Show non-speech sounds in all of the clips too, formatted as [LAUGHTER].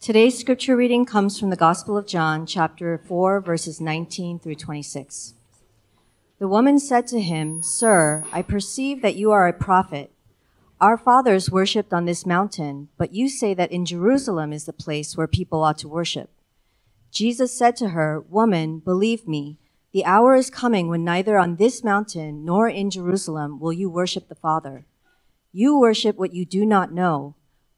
Today's scripture reading comes from the Gospel of John, chapter 4, verses 19 through 26. The woman said to him, Sir, I perceive that you are a prophet. Our fathers worshipped on this mountain, but you say that in Jerusalem is the place where people ought to worship. Jesus said to her, Woman, believe me, the hour is coming when neither on this mountain nor in Jerusalem will you worship the Father. You worship what you do not know.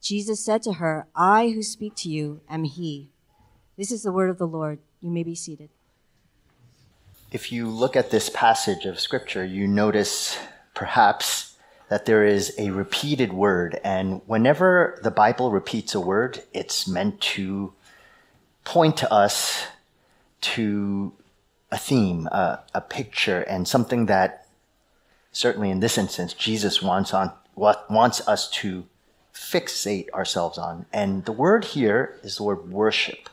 Jesus said to her, I who speak to you am he. This is the word of the Lord. You may be seated. If you look at this passage of scripture, you notice perhaps that there is a repeated word. And whenever the Bible repeats a word, it's meant to point to us to a theme, a, a picture, and something that certainly in this instance, Jesus wants on, wants us to fixate ourselves on. And the word here is the word worship.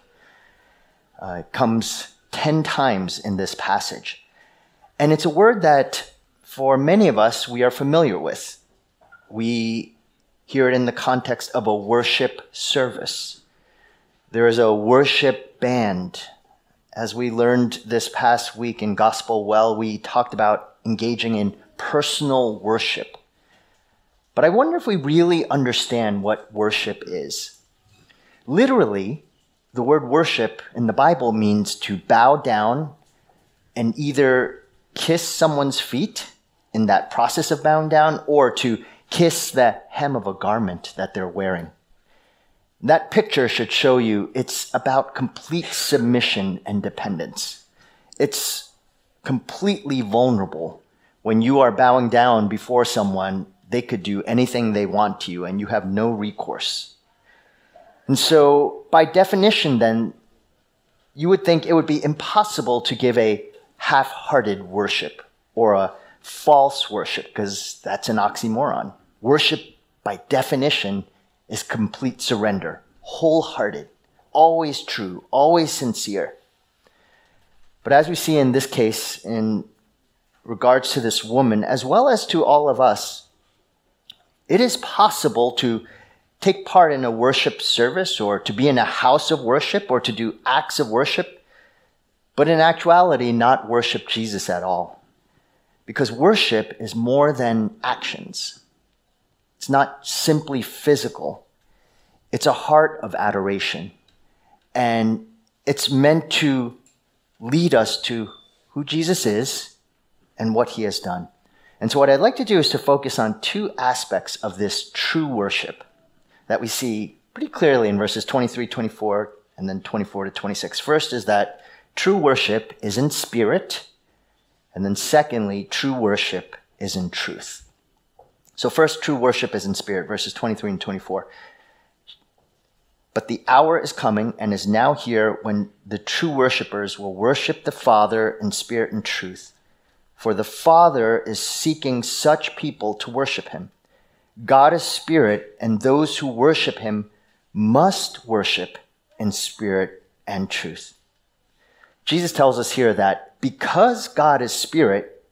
Uh, it comes 10 times in this passage. And it's a word that for many of us we are familiar with. We hear it in the context of a worship service. There is a worship band. As we learned this past week in Gospel Well, we talked about engaging in personal worship. But I wonder if we really understand what worship is. Literally, the word worship in the Bible means to bow down and either kiss someone's feet in that process of bowing down or to kiss the hem of a garment that they're wearing. That picture should show you it's about complete submission and dependence. It's completely vulnerable when you are bowing down before someone they could do anything they want to you and you have no recourse. And so, by definition, then, you would think it would be impossible to give a half hearted worship or a false worship, because that's an oxymoron. Worship, by definition, is complete surrender, wholehearted, always true, always sincere. But as we see in this case, in regards to this woman, as well as to all of us, it is possible to take part in a worship service or to be in a house of worship or to do acts of worship, but in actuality, not worship Jesus at all. Because worship is more than actions. It's not simply physical. It's a heart of adoration. And it's meant to lead us to who Jesus is and what he has done. And so, what I'd like to do is to focus on two aspects of this true worship that we see pretty clearly in verses 23, 24, and then 24 to 26. First is that true worship is in spirit. And then, secondly, true worship is in truth. So, first, true worship is in spirit, verses 23 and 24. But the hour is coming and is now here when the true worshippers will worship the Father in spirit and truth for the Father is seeking such people to worship him. God is spirit, and those who worship him must worship in spirit and truth. Jesus tells us here that because God is spirit,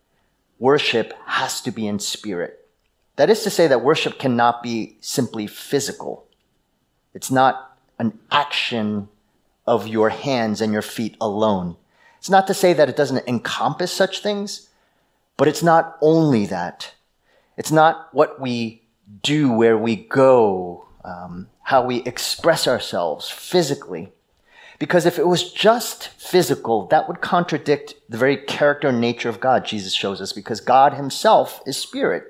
worship has to be in spirit. That is to say, that worship cannot be simply physical. It's not an action of your hands and your feet alone. It's not to say that it doesn't encompass such things, but it's not only that. It's not what we do, where we go, um, how we express ourselves physically. Because if it was just physical, that would contradict the very character and nature of God, Jesus shows us, because God himself is spirit.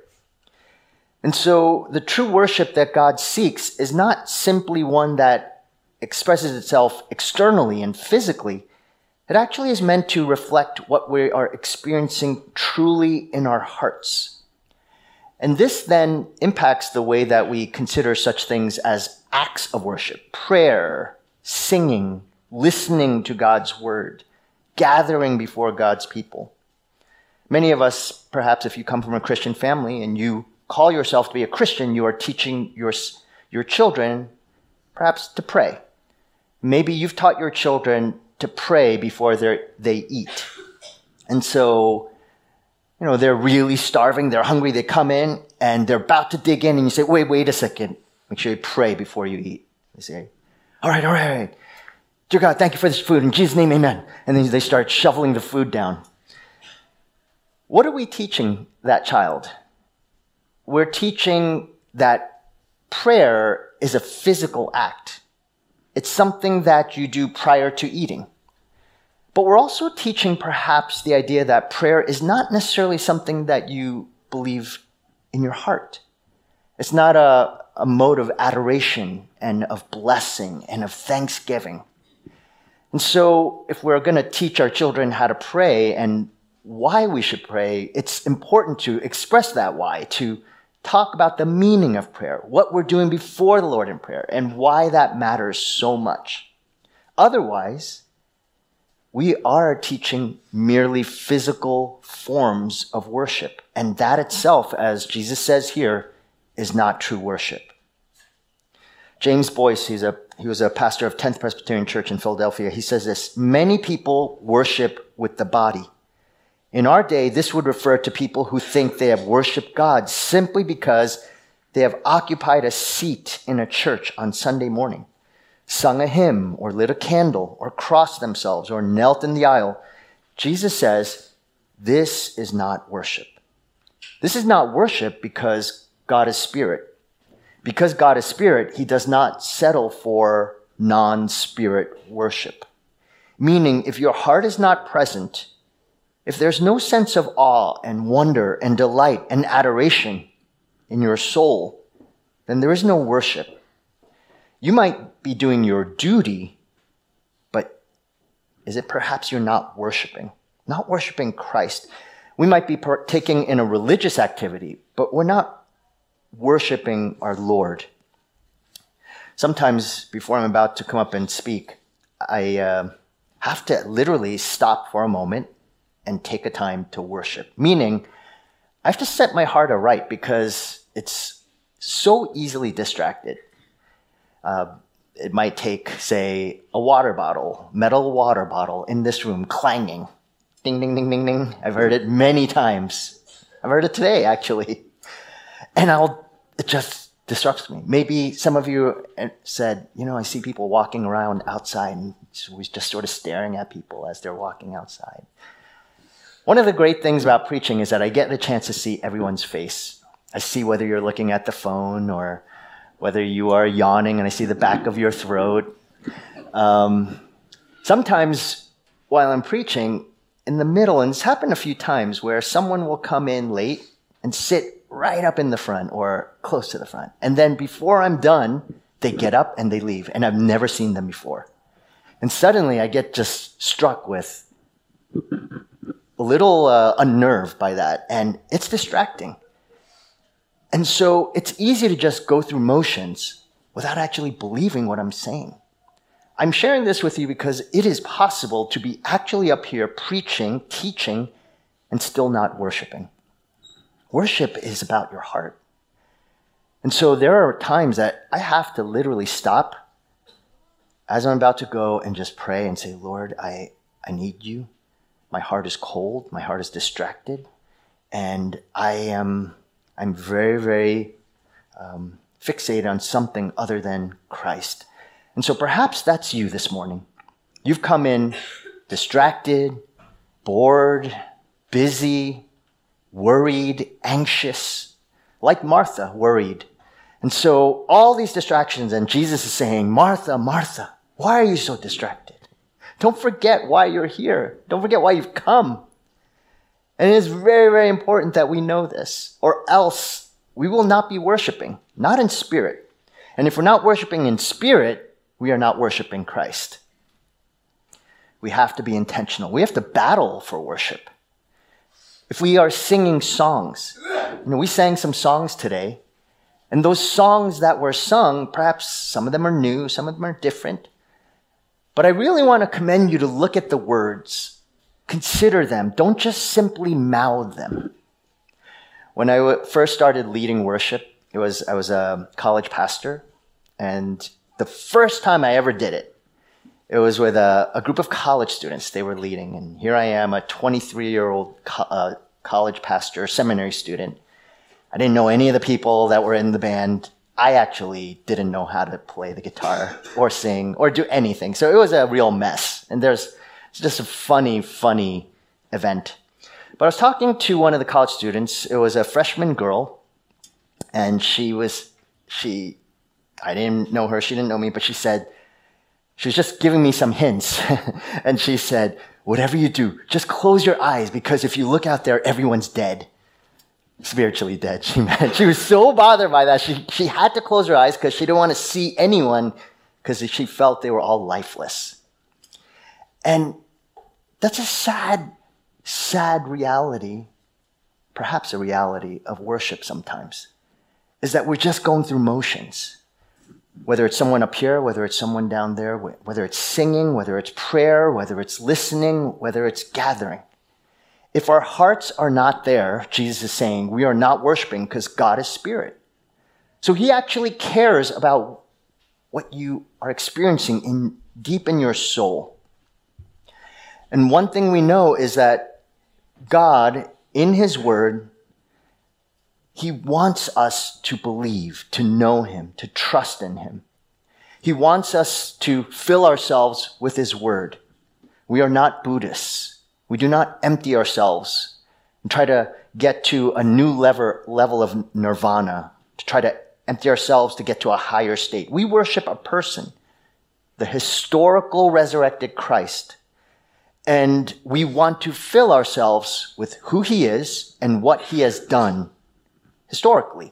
And so the true worship that God seeks is not simply one that expresses itself externally and physically, it actually is meant to reflect what we are experiencing truly in our hearts. And this then impacts the way that we consider such things as acts of worship, prayer, singing, listening to God's word, gathering before God's people. Many of us, perhaps if you come from a Christian family and you call yourself to be a Christian, you are teaching your, your children perhaps to pray. Maybe you've taught your children to pray before they eat. And so, you know, they're really starving, they're hungry, they come in and they're about to dig in, and you say, wait, wait a second. Make sure you pray before you eat. They say, all right, all right, all right. Dear God, thank you for this food. In Jesus' name, amen. And then they start shoveling the food down. What are we teaching that child? We're teaching that prayer is a physical act. It's something that you do prior to eating. But we're also teaching perhaps the idea that prayer is not necessarily something that you believe in your heart. It's not a, a mode of adoration and of blessing and of thanksgiving. And so, if we're going to teach our children how to pray and why we should pray, it's important to express that why, to talk about the meaning of prayer, what we're doing before the Lord in prayer, and why that matters so much. Otherwise, we are teaching merely physical forms of worship. And that itself, as Jesus says here, is not true worship. James Boice, he's a, he was a pastor of 10th Presbyterian Church in Philadelphia. He says this Many people worship with the body. In our day, this would refer to people who think they have worshiped God simply because they have occupied a seat in a church on Sunday morning sung a hymn or lit a candle or crossed themselves or knelt in the aisle, Jesus says, this is not worship. This is not worship because God is spirit. Because God is spirit, he does not settle for non spirit worship. Meaning, if your heart is not present, if there's no sense of awe and wonder and delight and adoration in your soul, then there is no worship. You might be doing your duty, but is it perhaps you're not worshiping? Not worshiping Christ. We might be partaking in a religious activity, but we're not worshiping our Lord. Sometimes, before I'm about to come up and speak, I uh, have to literally stop for a moment and take a time to worship. Meaning, I have to set my heart aright because it's so easily distracted. Uh, it might take, say, a water bottle, metal water bottle in this room clanging. Ding, ding, ding, ding, ding. I've heard it many times. I've heard it today, actually. [LAUGHS] And I'll, it just disrupts me. Maybe some of you said, you know, I see people walking around outside and we're just sort of staring at people as they're walking outside. One of the great things about preaching is that I get the chance to see everyone's face. I see whether you're looking at the phone or whether you are yawning and I see the back of your throat. Um, sometimes while I'm preaching, in the middle, and it's happened a few times where someone will come in late and sit right up in the front or close to the front. And then before I'm done, they get up and they leave. And I've never seen them before. And suddenly I get just struck with a little uh, unnerved by that. And it's distracting. And so it's easy to just go through motions without actually believing what I'm saying. I'm sharing this with you because it is possible to be actually up here preaching, teaching, and still not worshiping. Worship is about your heart. And so there are times that I have to literally stop as I'm about to go and just pray and say, Lord, I, I need you. My heart is cold. My heart is distracted. And I am I'm very, very um, fixated on something other than Christ. And so perhaps that's you this morning. You've come in distracted, bored, busy, worried, anxious, like Martha, worried. And so all these distractions, and Jesus is saying, Martha, Martha, why are you so distracted? Don't forget why you're here. Don't forget why you've come. And it is very, very important that we know this, or else we will not be worshiping, not in spirit. And if we're not worshiping in spirit, we are not worshiping Christ. We have to be intentional. We have to battle for worship. If we are singing songs, you know, we sang some songs today, and those songs that were sung, perhaps some of them are new, some of them are different. But I really want to commend you to look at the words, consider them, don't just simply mouth them. When I first started leading worship, it was I was a college pastor, and the first time I ever did it, it was with a, a group of college students they were leading, and here I am, a 23 year old co- uh, college pastor, seminary student. I didn't know any of the people that were in the band. I actually didn't know how to play the guitar or sing or do anything. So it was a real mess. And there's just a funny, funny event. But I was talking to one of the college students. It was a freshman girl. And she was, she, I didn't know her. She didn't know me, but she said, she was just giving me some hints. [LAUGHS] and she said, whatever you do, just close your eyes because if you look out there, everyone's dead spiritually dead. [LAUGHS] She, she was so bothered by that. She, she had to close her eyes because she didn't want to see anyone because she felt they were all lifeless. And that's a sad, sad reality, perhaps a reality of worship sometimes, is that we're just going through motions. Whether it's someone up here, whether it's someone down there, whether it's singing, whether it's prayer, whether it's listening, whether it's gathering. If our hearts are not there, Jesus is saying, we are not worshiping because God is spirit. So he actually cares about what you are experiencing in deep in your soul. And one thing we know is that God, in his word, he wants us to believe, to know him, to trust in him. He wants us to fill ourselves with his word. We are not Buddhists. We do not empty ourselves and try to get to a new level, of nirvana, to try to empty ourselves to get to a higher state. We worship a person, the historical resurrected Christ. And we want to fill ourselves with who he is and what he has done historically,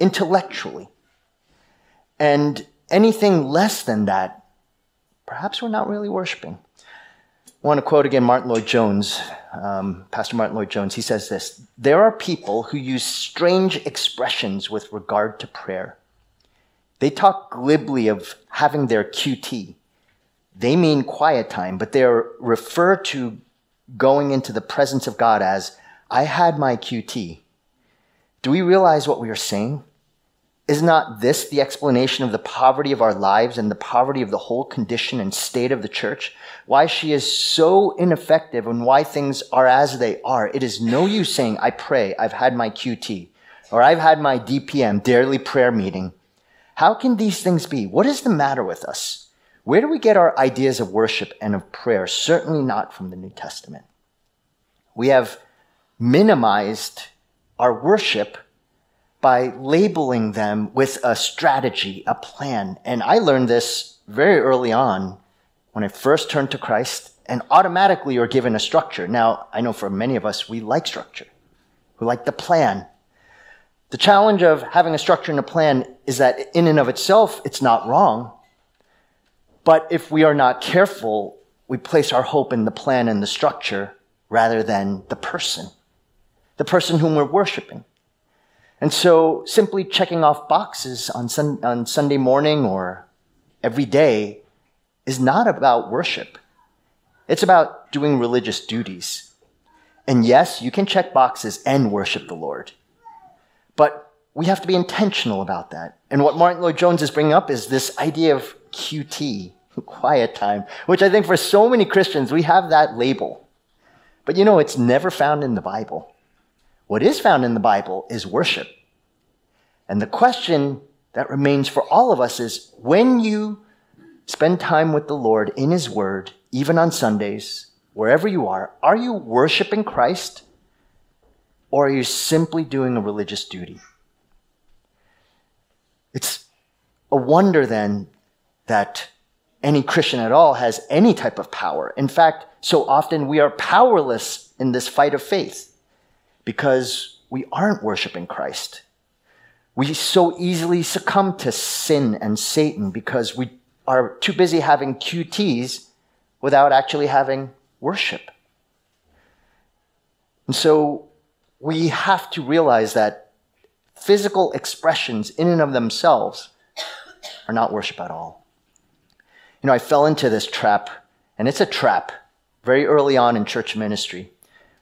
intellectually. And anything less than that, perhaps we're not really worshiping. I want to quote again Martyn Lloyd-Jones, um, Pastor Martyn Lloyd-Jones. He says this There are people who use strange expressions with regard to prayer. They talk glibly of having their QT. They mean quiet time, but they refer to going into the presence of God as, I had my QT. Do we realize what we are saying? Is not this the explanation of the poverty of our lives and the poverty of the whole condition and state of the church? Why she is so ineffective and why things are as they are. It is no use saying, I pray, I've had my QT, or I've had my DPM, daily prayer meeting. How can these things be? What is the matter with us? Where do we get our ideas of worship and of prayer? Certainly not from the New Testament. We have minimized our worship by labeling them with a strategy, a plan. And I learned this very early on when I first turned to Christ, and automatically you're given a structure. Now, I know for many of us, we like structure. We like the plan. The challenge of having a structure and a plan is that in and of itself, it's not wrong. But if we are not careful, we place our hope in the plan and the structure rather than the person, the person whom we're worshiping. And so simply checking off boxes on, sun, on Sunday morning or every day is not about worship. It's about doing religious duties. And yes, you can check boxes and worship the Lord. But we have to be intentional about that. And what Martyn Lloyd-Jones is bringing up is this idea of QT, quiet time, which I think for so many Christians, we have that label. But you know, it's never found in the Bible. What is found in the Bible is worship. And the question that remains for all of us is when you spend time with the Lord in His Word, even on Sundays, wherever you are, are you worshiping Christ or are you simply doing a religious duty? It's a wonder then that any Christian at all has any type of power. In fact, so often we are powerless in this fight of faith because we aren't worshiping Christ. We so easily succumb to sin and Satan because we are too busy having QTs without actually having worship. And so we have to realize that physical expressions in and of themselves are not worship at all. You know, I fell into this trap, and it's a trap very early on in church ministry.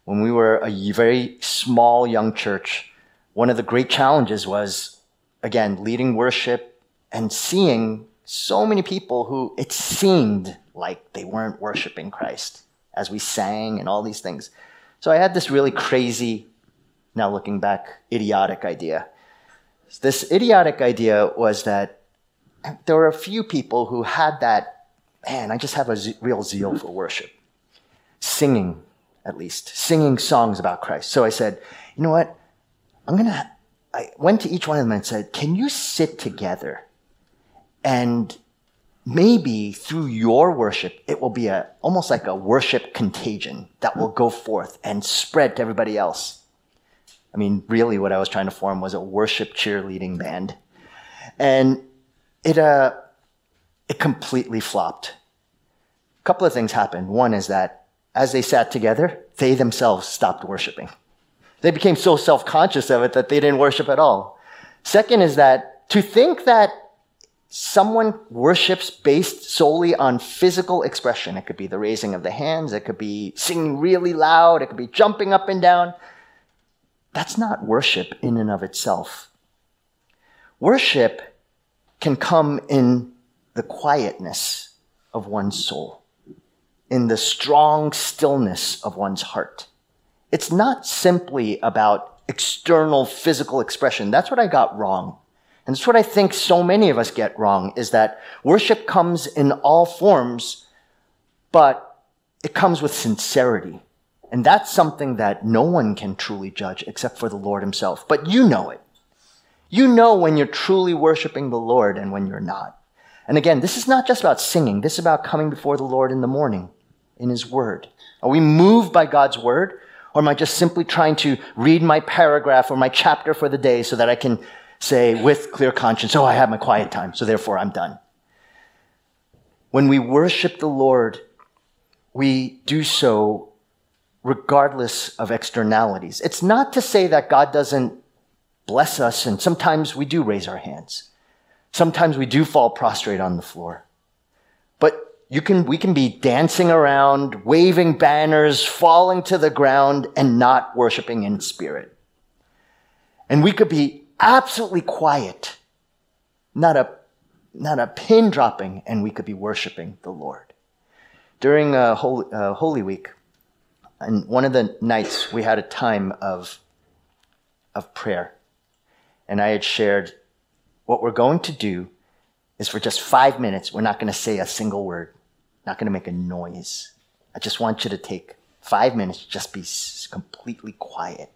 When we were a very small young church, one of the great challenges was, again, leading worship and seeing so many people who it seemed like they weren't worshiping Christ as we sang and all these things. So I had this really crazy, now looking back, idiotic idea. This idiotic idea was that there were a few people who had that, man, I just have a real zeal for worship. Singing, at least, singing songs about Christ. So I said, you know what? I'm going to, I went to each one of them and said, can you sit together and maybe through your worship, it will be a, almost like a worship contagion that will go forth and spread to everybody else. I mean, really what I was trying to form was a worship cheerleading band. And it, uh, it completely flopped. A couple of things happened. One is that as they sat together, they themselves stopped worshiping. They became so self-conscious of it that they didn't worship at all. Second is that to think that someone worships based solely on physical expression. It could be the raising of the hands, it could be singing really loud, it could be jumping up and down. That's not worship in and of itself. Worship can come in the quietness of one's soul, in the strong stillness of one's heart. It's not simply about external physical expression. That's what I got wrong. And that's what I think so many of us get wrong is that worship comes in all forms, but it comes with sincerity. And that's something that no one can truly judge except for the Lord himself. But you know it. You know when you're truly worshiping the Lord and when you're not. And again, this is not just about singing. This is about coming before the Lord in the morning in his word. Are we moved by God's word? Or am I just simply trying to read my paragraph or my chapter for the day so that I can say with clear conscience, oh, I have my quiet time, so therefore I'm done. When we worship the Lord, we do so regardless of externalities. It's not to say that God doesn't bless us, and sometimes we do raise our hands. Sometimes we do fall prostrate on the floor. But you can, we can be dancing around, waving banners, falling to the ground, and not worshiping in spirit. And we could be absolutely quiet, not a, not a pin dropping, and we could be worshiping the Lord. During uh, Holy, uh, Holy Week, and one of the nights we had a time of, of prayer, and I had shared what we're going to do is for just five minutes, we're not going to say a single word, not going to make a noise. I just want you to take five minutes, just be completely quiet.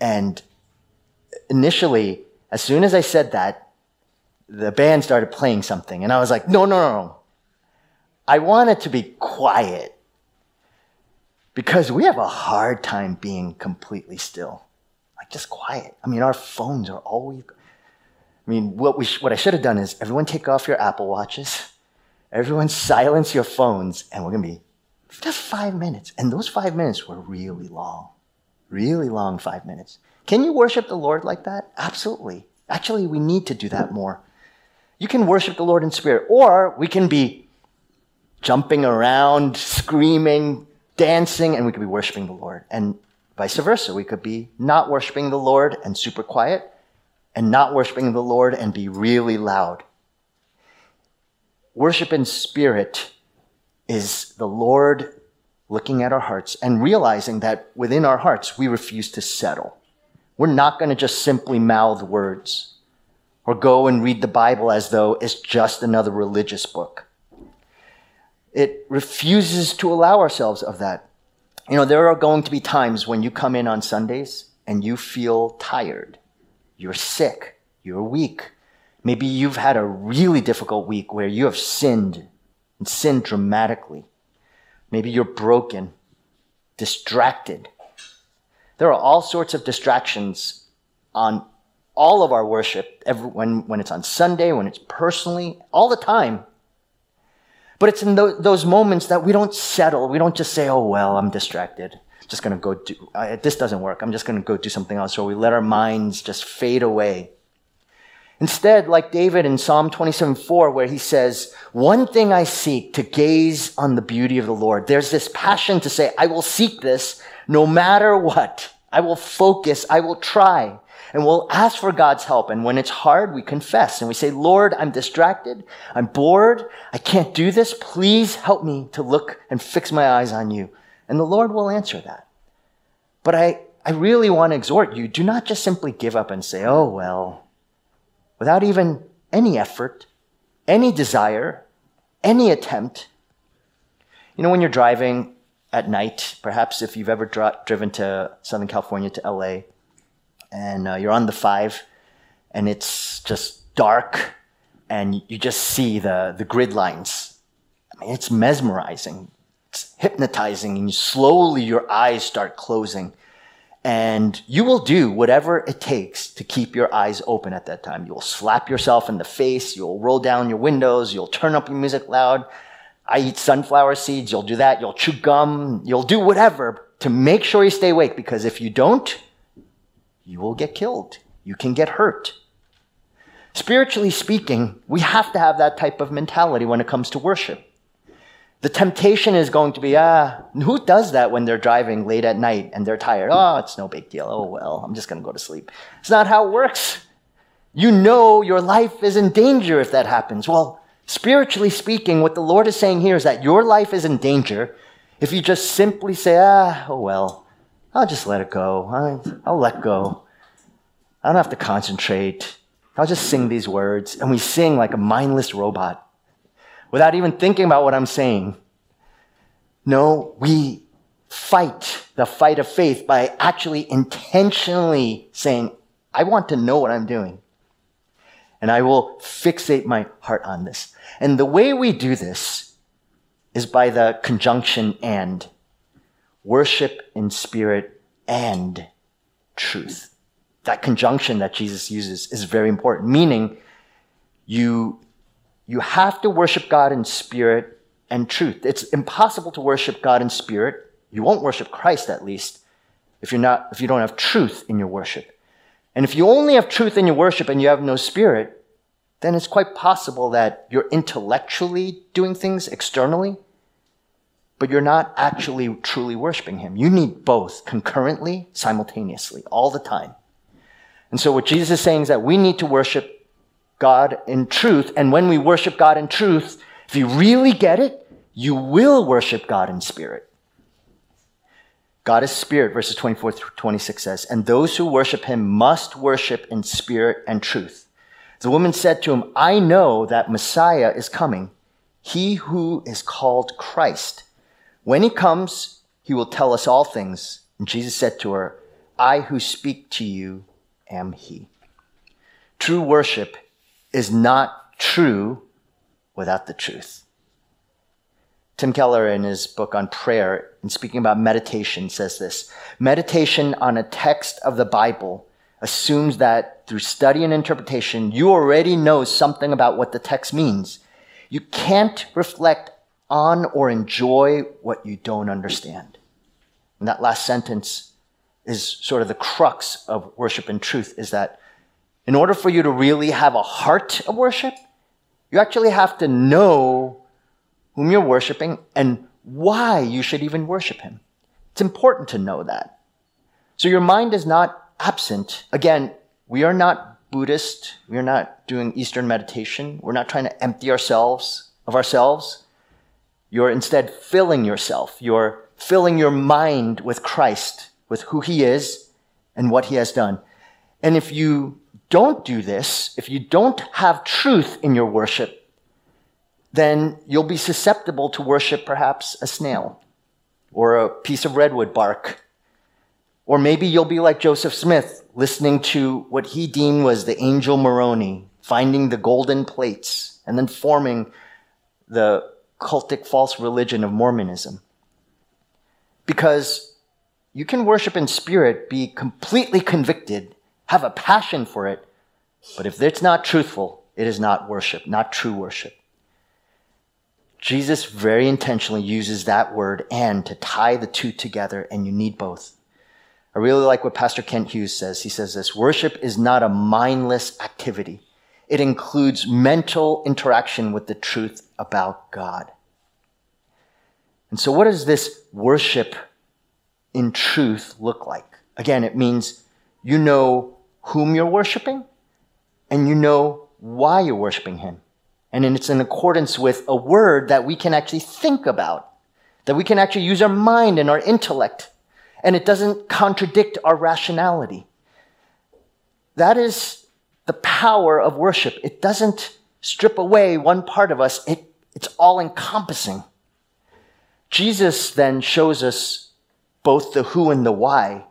And initially, as soon as I said that, the band started playing something, and I was like, no, no, no. I want it to be quiet because we have a hard time being completely still, like just quiet. I mean, our phones are always. I mean, what we what I should have done is everyone take off your Apple watches, everyone silence your phones, and we're gonna be just five minutes. And those five minutes were really long, really long five minutes. Can you worship the Lord like that? Absolutely. Actually, we need to do that more. You can worship the Lord in spirit, or we can be jumping around, screaming, dancing, and we could be worshiping the Lord. And vice versa. We could be not worshiping the Lord and super quiet, and not worshiping the Lord and be really loud. Worship in spirit is the Lord looking at our hearts and realizing that within our hearts we refuse to settle. We're not going to just simply mouth words or go and read the Bible as though it's just another religious book. It refuses to allow ourselves of that. You know, there are going to be times when you come in on Sundays and you feel tired. You're sick. You're weak. Maybe you've had a really difficult week where you have sinned and sinned dramatically. Maybe you're broken, distracted, there are all sorts of distractions on all of our worship, every, when, when it's on Sunday, when it's personally, all the time. But it's in those, those moments that we don't settle. We don't just say, oh, well, I'm distracted. Just going to go do, uh, this doesn't work. I'm just going to go do something else. Or we let our minds just fade away. Instead, like David in Psalm 27 4, where he says, One thing I seek to gaze on the beauty of the Lord. There's this passion to say, I will seek this no matter what. I will focus. I will try. And we'll ask for God's help. And when it's hard, we confess and we say, Lord, I'm distracted. I'm bored. I can't do this. Please help me to look and fix my eyes on you. And the Lord will answer that. But I, I really want to exhort you do not just simply give up and say, oh, well, without even any effort, any desire, any attempt. You know, when you're driving at night, perhaps if you've ever dri- driven to Southern California to LA, and uh, you're on the five, and it's just dark, and you just see the, the grid lines. I mean, it's mesmerizing, hypnotizing, and slowly your eyes start closing. And you will do whatever it takes to keep your eyes open at that time. You'll slap yourself in the face, you'll roll down your windows, you'll turn up your music loud. I eat sunflower seeds, you'll do that, you'll chew gum, you'll do whatever to make sure you stay awake because if you don't, you will get killed. You can get hurt. Spiritually speaking, we have to have that type of mentality when it comes to worship. The temptation is going to be, ah, who does that when they're driving late at night and they're tired? Oh, it's no big deal. Oh, well, I'm just going to go to sleep. It's not how it works. You know your life is in danger if that happens. Well, spiritually speaking, what the Lord is saying here is that your life is in danger if you just simply say, ah, oh, well, I'll just let it go. I'll let go. I don't have to concentrate. I'll just sing these words. And we sing like a mindless robot without even thinking about what I'm saying. No, we fight the fight of faith by actually intentionally saying, I want to know what I'm doing. And I will fixate my heart on this. And the way we do this is by the conjunction and worship in spirit and truth. That conjunction that Jesus uses is very important, meaning you, you have to worship God in spirit and truth. It's impossible to worship God in spirit. You won't worship Christ at least if you're not, if you don't have truth in your worship. And if you only have truth in your worship and you have no spirit, then it's quite possible that you're intellectually doing things externally, but you're not actually truly worshiping Him. You need both concurrently, simultaneously, all the time. And so what Jesus is saying is that we need to worship God in truth. And when we worship God in truth, if you really get it, you will worship God in spirit. God is spirit, verses 24 through 26 says, and those who worship him must worship in spirit and truth. The woman said to him, I know that Messiah is coming, he who is called Christ. When he comes, he will tell us all things. And Jesus said to her, I who speak to you am he. True worship is not true without the truth. Tim Keller, in his book on prayer, in speaking about meditation, says this Meditation on a text of the Bible assumes that through study and interpretation, you already know something about what the text means. You can't reflect on or enjoy what you don't understand. And that last sentence is sort of the crux of worship and truth is that in order for you to really have a heart of worship, you actually have to know whom you're worshiping and why you should even worship him. It's important to know that. So your mind is not absent. Again, we are not Buddhist. We are not doing Eastern meditation. We're not trying to empty ourselves of ourselves. You're instead filling yourself. You're filling your mind with Christ, with who he is and what he has done. And if you don't do this, if you don't have truth in your worship, then you'll be susceptible to worship perhaps a snail or a piece of redwood bark. Or maybe you'll be like Joseph Smith, listening to what he deemed was the angel Moroni, finding the golden plates, and then forming the cultic false religion of Mormonism. Because you can worship in spirit, be completely convicted, have a passion for it, but if it's not truthful, it is not worship, not true worship. Jesus very intentionally uses that word and to tie the two together, and you need both. I really like what Pastor Kent Hughes says. He says this worship is not a mindless activity, it includes mental interaction with the truth about God. And so, what does this worship in truth look like? Again, it means you know whom you're worshiping and you know why you're worshiping Him. And it's in accordance with a word that we can actually think about, that we can actually use our mind and our intellect, and it doesn't contradict our rationality. That is the power of worship. It doesn't strip away one part of us, it, it's all encompassing. Jesus then shows us both the who and the why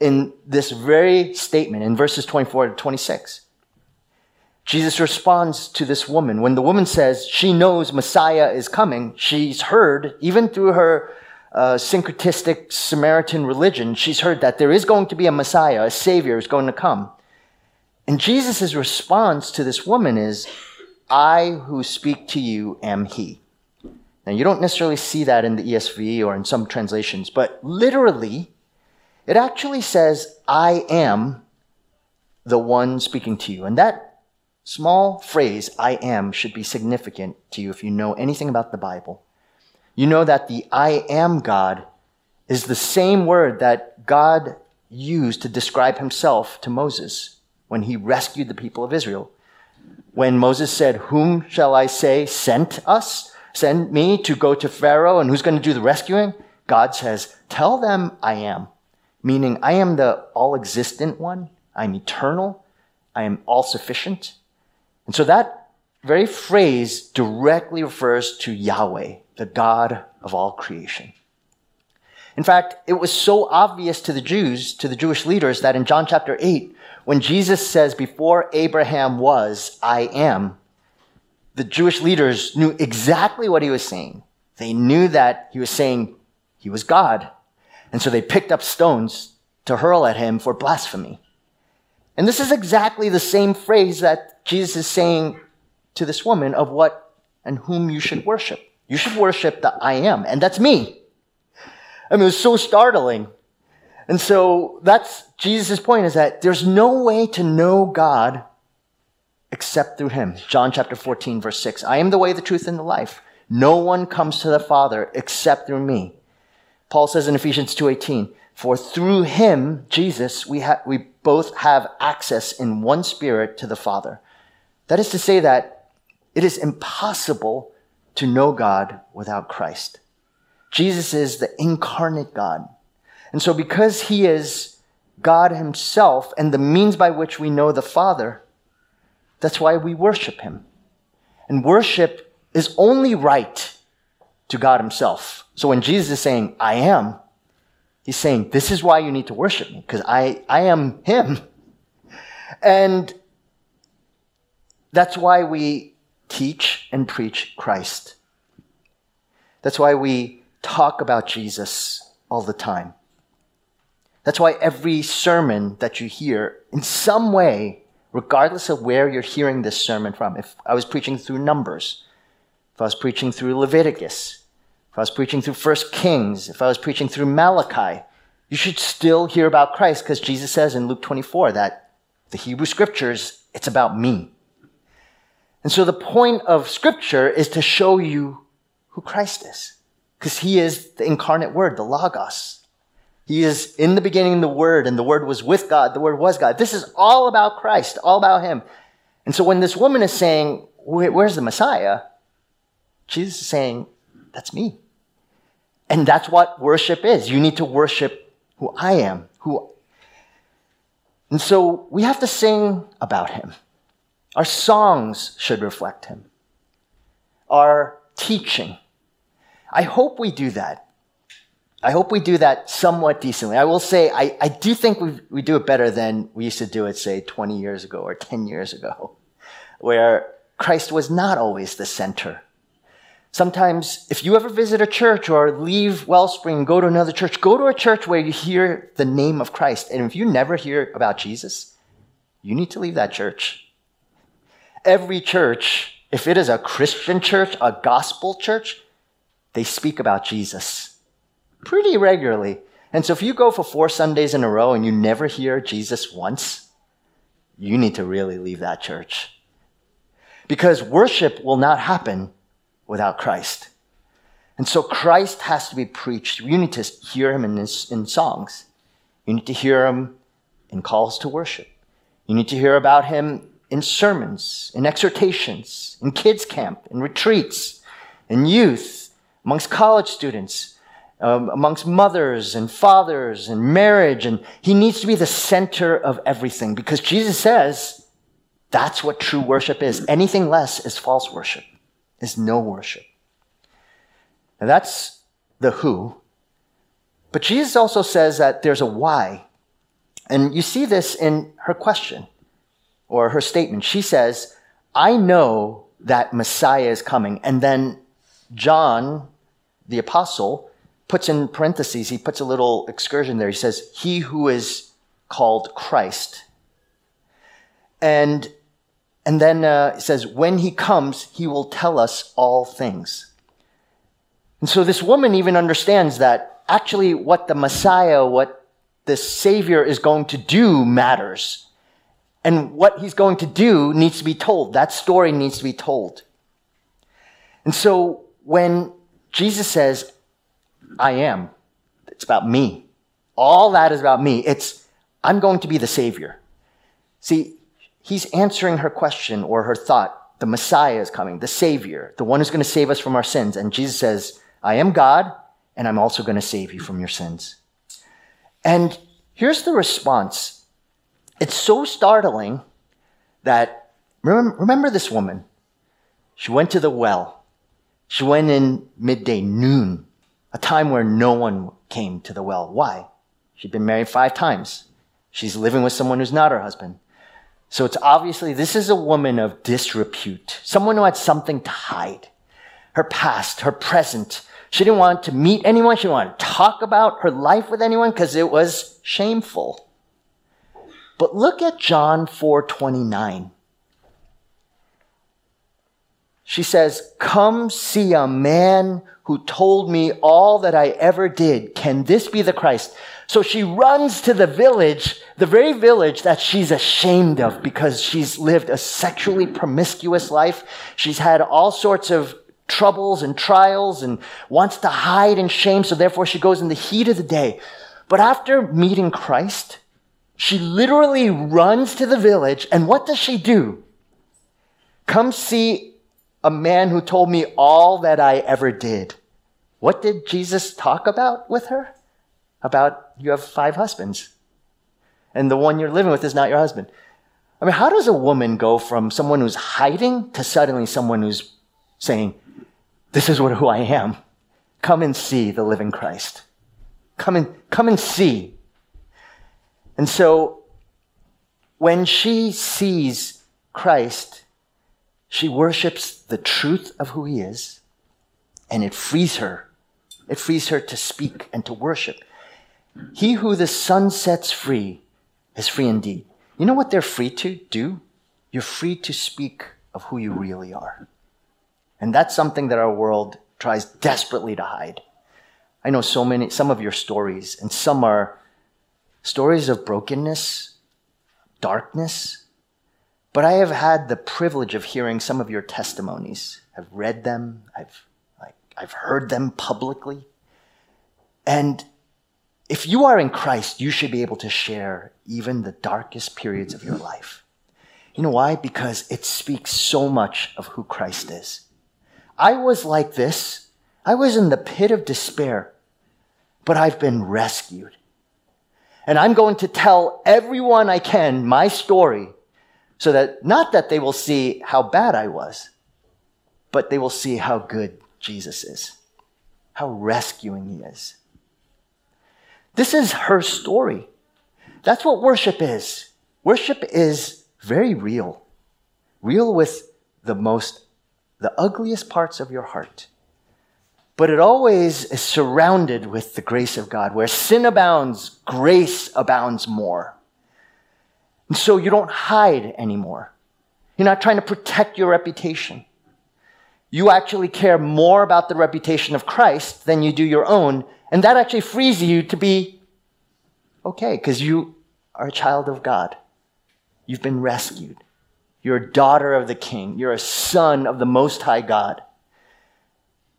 in this very statement in verses 24 to 26. Jesus responds to this woman. When the woman says she knows Messiah is coming, she's heard, even through her uh, syncretistic Samaritan religion, she's heard that there is going to be a Messiah, a Savior is going to come. And Jesus' response to this woman is, I who speak to you am he. Now, you don't necessarily see that in the ESV or in some translations, but literally, it actually says, I am the one speaking to you. And that small phrase, I am, should be significant to you if you know anything about the Bible. You know that the I am God is the same word that God used to describe himself to Moses when he rescued the people of Israel. When Moses said, Whom shall I say sent us? Send me to go to Pharaoh, and who's going to do the rescuing? God says, Tell them I am, meaning I am the all existent one, I'm eternal, I am all sufficient. And so that very phrase directly refers to Yahweh, the God of all creation. In fact, it was so obvious to the Jews, to the Jewish leaders, that in John chapter 8, when Jesus says, Before Abraham was, I am, the Jewish leaders knew exactly what he was saying. They knew that he was saying he was God. And so they picked up stones to hurl at him for blasphemy. And this is exactly the same phrase that Jesus is saying to this woman of what and whom you should worship. You should worship the I am, and that's me. I mean, it was so startling. And so that's Jesus' point is that there's no way to know God except through him. John chapter 14, verse 6. I am the way, the truth, and the life. No one comes to the Father except through me. Paul says in Ephesians 2:18, for through him, Jesus, we, ha- we both have access in one spirit to the Father. That is to say that it is impossible to know God without Christ. Jesus is the incarnate God. And so because he is God himself and the means by which we know the Father, that's why we worship him. And worship is only right to God himself. So when Jesus is saying, I am, he's saying, this is why you need to worship me, because I, I am him. [LAUGHS] And that's why we teach and preach Christ. That's why we talk about Jesus all the time. That's why every sermon that you hear, in some way, regardless of where you're hearing this sermon from, if I was preaching through Numbers, if I was preaching through Leviticus, if I was preaching through First Kings, if I was preaching through Malachi, you should still hear about Christ because Jesus says in Luke 24 that the Hebrew scriptures, it's about me. And so the point of scripture is to show you who Christ is because he is the incarnate word, the Logos. He is in the beginning the Word, and the Word was with God. The Word was God. This is all about Christ, all about Him. And so when this woman is saying, Where's the Messiah? Jesus is saying, That's me. And that's what worship is. You need to worship who I am, who and so we have to sing about him. Our songs should reflect him. Our teaching. I hope we do that. I hope we do that somewhat decently. I will say, I, I do think we, we do it better than we used to do it, say, 20 years ago or 10 years ago, where Christ was not always the center. Sometimes, if you ever visit a church or leave Wellspring, go to another church, go to a church where you hear the name of Christ. And if you never hear about Jesus, you need to leave that church. Every church, if it is a Christian church, a gospel church, they speak about Jesus pretty regularly. And so if you go for four Sundays in a row and you never hear Jesus once, you need to really leave that church because worship will not happen without Christ. And so Christ has to be preached. You need to hear him in, in songs. You need to hear him in calls to worship. You need to hear about him in sermons, in exhortations, in kids' camp, in retreats, in youth, amongst college students, um, amongst mothers and fathers and marriage. And he needs to be the center of everything because Jesus says that's what true worship is. Anything less is false worship, is no worship. Now that's the who. But Jesus also says that there's a why. And you see this in her question or her statement. She says, I know that Messiah is coming. And then John, the apostle, puts in parentheses, he puts a little excursion there. He says, He who is called Christ. And, and then uh, it says, When he comes, he will tell us all things. And so this woman even understands that actually what the Messiah, what the Savior is going to do matters. And what he's going to do needs to be told. That story needs to be told. And so when Jesus says, I am, it's about me. All that is about me. It's, I'm going to be the Savior. See, he's answering her question or her thought. The Messiah is coming, the Savior, the one who's going to save us from our sins. And Jesus says, I am God, and I'm also going to save you from your sins. And here's the response it's so startling that, remember, this woman. She went to the well. She went in midday, noon, a time where no one came to the well. Why? She'd been married five times. She's living with someone who's not her husband. So it's obviously this is a woman of disrepute, someone who had something to hide. Her past, her present. She didn't want to meet anyone. She didn't want to talk about her life with anyone because it was shameful. But look at John 4:29. She says, "Come see a man who told me all that I ever did. Can this be the Christ?" So she runs to the village, the very village that she's ashamed of because she's lived a sexually promiscuous life. She's had all sorts of troubles and trials and wants to hide in shame. So therefore she goes in the heat of the day. But after meeting Christ, she literally runs to the village, and what does she do? Come see a man who told me all that I ever did. What did Jesus talk about with her? About you have five husbands, and the one you're living with is not your husband. I mean, how does a woman go from someone who's hiding to suddenly someone who's saying, This is what, who I am? Come and see the living Christ. Come and, come and see and so when she sees Christ, she worships the truth of who he is, and it frees her. It frees her to speak and to worship. He who the Son sets free is free indeed. You know what they're free to do? You're free to speak of who you really are. And that's something that our world tries desperately to hide. I know so many, some of your stories, and some are stories of brokenness, darkness. But I have had the privilege of hearing some of your testimonies. I've read them, I've, like, I've heard them publicly. And if you are in Christ, you should be able to share even the darkest periods of your life. You know why? Because it speaks so much of who Christ is. I was like this. I was in the pit of despair, but I've been rescued. And I'm going to tell everyone I can my story so that not that they will see how bad I was, but they will see how good Jesus is, how rescuing he is. This is her story. That's what worship is. Worship is very real, real with the most, the ugliest parts of your heart but it always is surrounded with the grace of God. Where sin abounds, grace abounds more. And so you don't hide anymore. You're not trying to protect your reputation. You actually care more about the reputation of Christ than you do your own. And that actually frees you to be okay because you are a child of God. You've been rescued. You're a daughter of the king. You're a son of the most high God.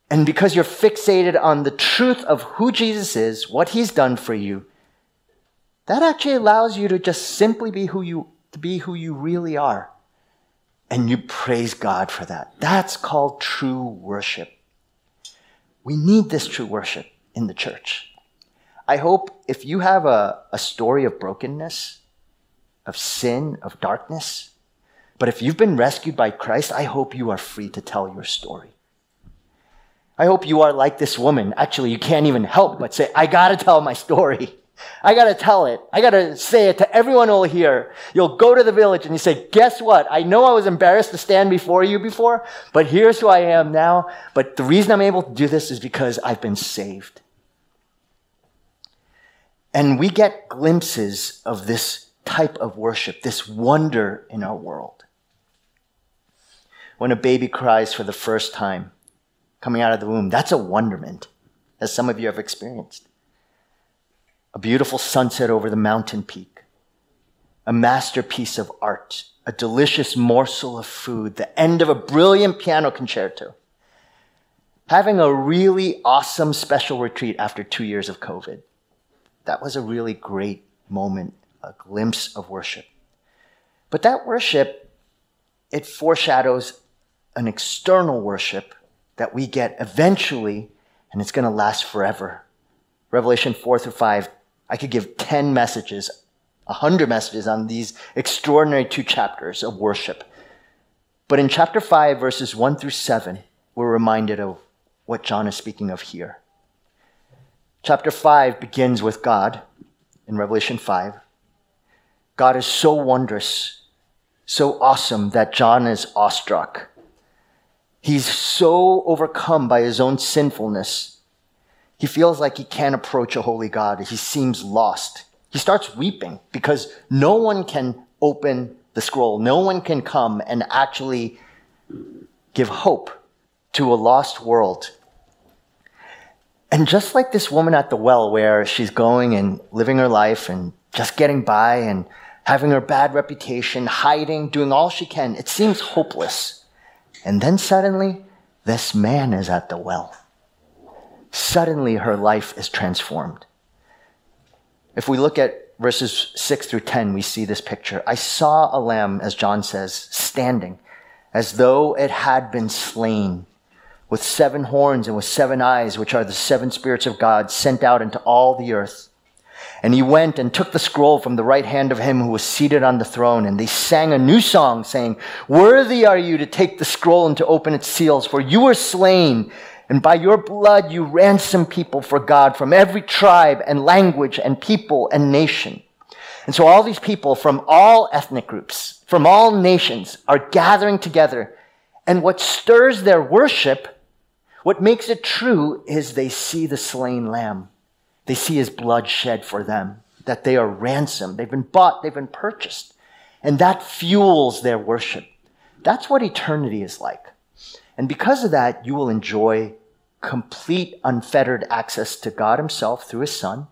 And because you're fixated on the truth of who Jesus is, what he's done for you, that actually allows you to just simply be who you, to be who you really are. And you praise God for that. That's called true worship. We need this true worship in the church. I hope if you have a, a story of brokenness, of sin, of darkness, but if you've been rescued by Christ, I hope you are free to tell your story. I hope you are like this woman. Actually, you can't even help but say, I gotta tell my story. I gotta tell it. I gotta say it to everyone who will hear. You'll go to the village and you say, guess what? I know I was embarrassed to stand before you before, but here's who I am now. But the reason I'm able to do this is because I've been saved. And we get glimpses of this type of worship, this wonder in our world. When a baby cries for the first time, coming out of the womb, that's a wonderment, as some of you have experienced a beautiful sunset over the mountain peak, a masterpiece of art, a delicious morsel of food, the end of a brilliant piano concerto, having a really awesome special retreat after two years of COVID. That was a really great moment, a glimpse of worship. But that worship, it foreshadows an external worship that we get eventually, and it's going to last forever. Revelation 4 through 5 I could give 10 messages, 100 messages on these extraordinary two chapters of worship. But in chapter 5, verses 1 through 7, we're reminded of what John is speaking of here. Chapter 5 begins with God in Revelation 5. God is so wondrous, so awesome that John is awestruck. He's so overcome by his own sinfulness he feels like he can't approach a holy God. He seems lost. He starts weeping because no one can open the scroll. No one can come and actually give hope to a lost world. And just like this woman at the well, where she's going and living her life and just getting by and having her bad reputation, hiding, doing all she can, it seems hopeless. And then suddenly, this man is at the well suddenly her life is transformed. If we look at verses 6 through 10, we see this picture. I saw a lamb, as John says, standing as though it had been slain, with seven horns and with seven eyes, which are the seven spirits of God sent out into all the earth. And he went and took the scroll from the right hand of him who was seated on the throne. And they sang a new song, saying, Worthy are you to take the scroll and to open its seals, for you were slain and by your blood you ransom people for God from every tribe and language and people and nation. And so all these people from all ethnic groups, from all nations are gathering together. And what stirs their worship, what makes it true is they see the slain lamb. They see his blood shed for them, that they are ransomed. They've been bought. They've been purchased. And that fuels their worship. That's what eternity is like. And because of that, you will enjoy complete unfettered access to God Himself through His Son,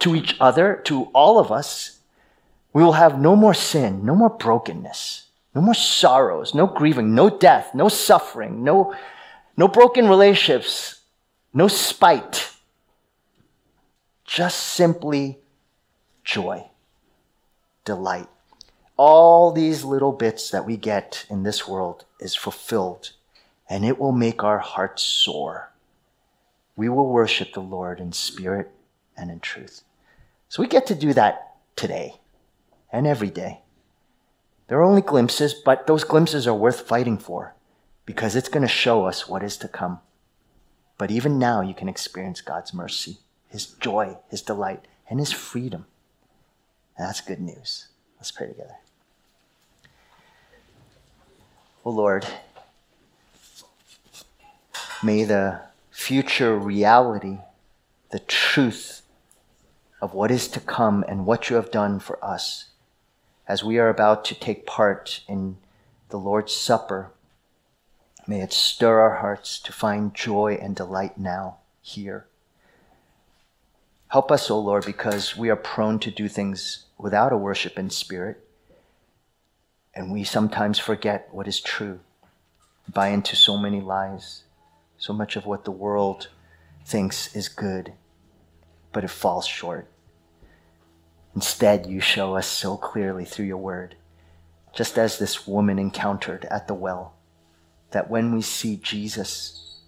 to each other, to all of us. We will have no more sin, no more brokenness, no more sorrows, no grieving, no death, no suffering, no, no broken relationships, no spite. Just simply joy, delight. All these little bits that we get in this world is fulfilled and it will make our hearts soar. We will worship the Lord in spirit and in truth. So we get to do that today and every day. There are only glimpses, but those glimpses are worth fighting for because it's going to show us what is to come. But even now, you can experience God's mercy, His joy, His delight, and His freedom. And that's good news. Let's pray together. Oh Lord, May the future reality, the truth of what is to come and what you have done for us as we are about to take part in the Lord's Supper, may it stir our hearts to find joy and delight now, here. Help us, O Lord, because we are prone to do things without a worship in spirit. And we sometimes forget what is true, buy into so many lies, so much of what the world thinks is good, but it falls short. Instead, you show us so clearly through your word, just as this woman encountered at the well, that when we see Jesus,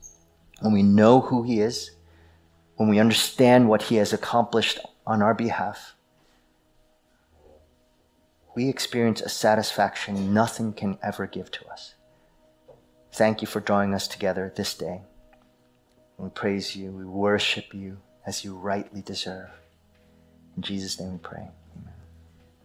when we know who he is, when we understand what he has accomplished on our behalf, we experience a satisfaction nothing can ever give to us. Thank you for drawing us together this day. We praise you, we worship you as you rightly deserve. In Jesus' name we pray.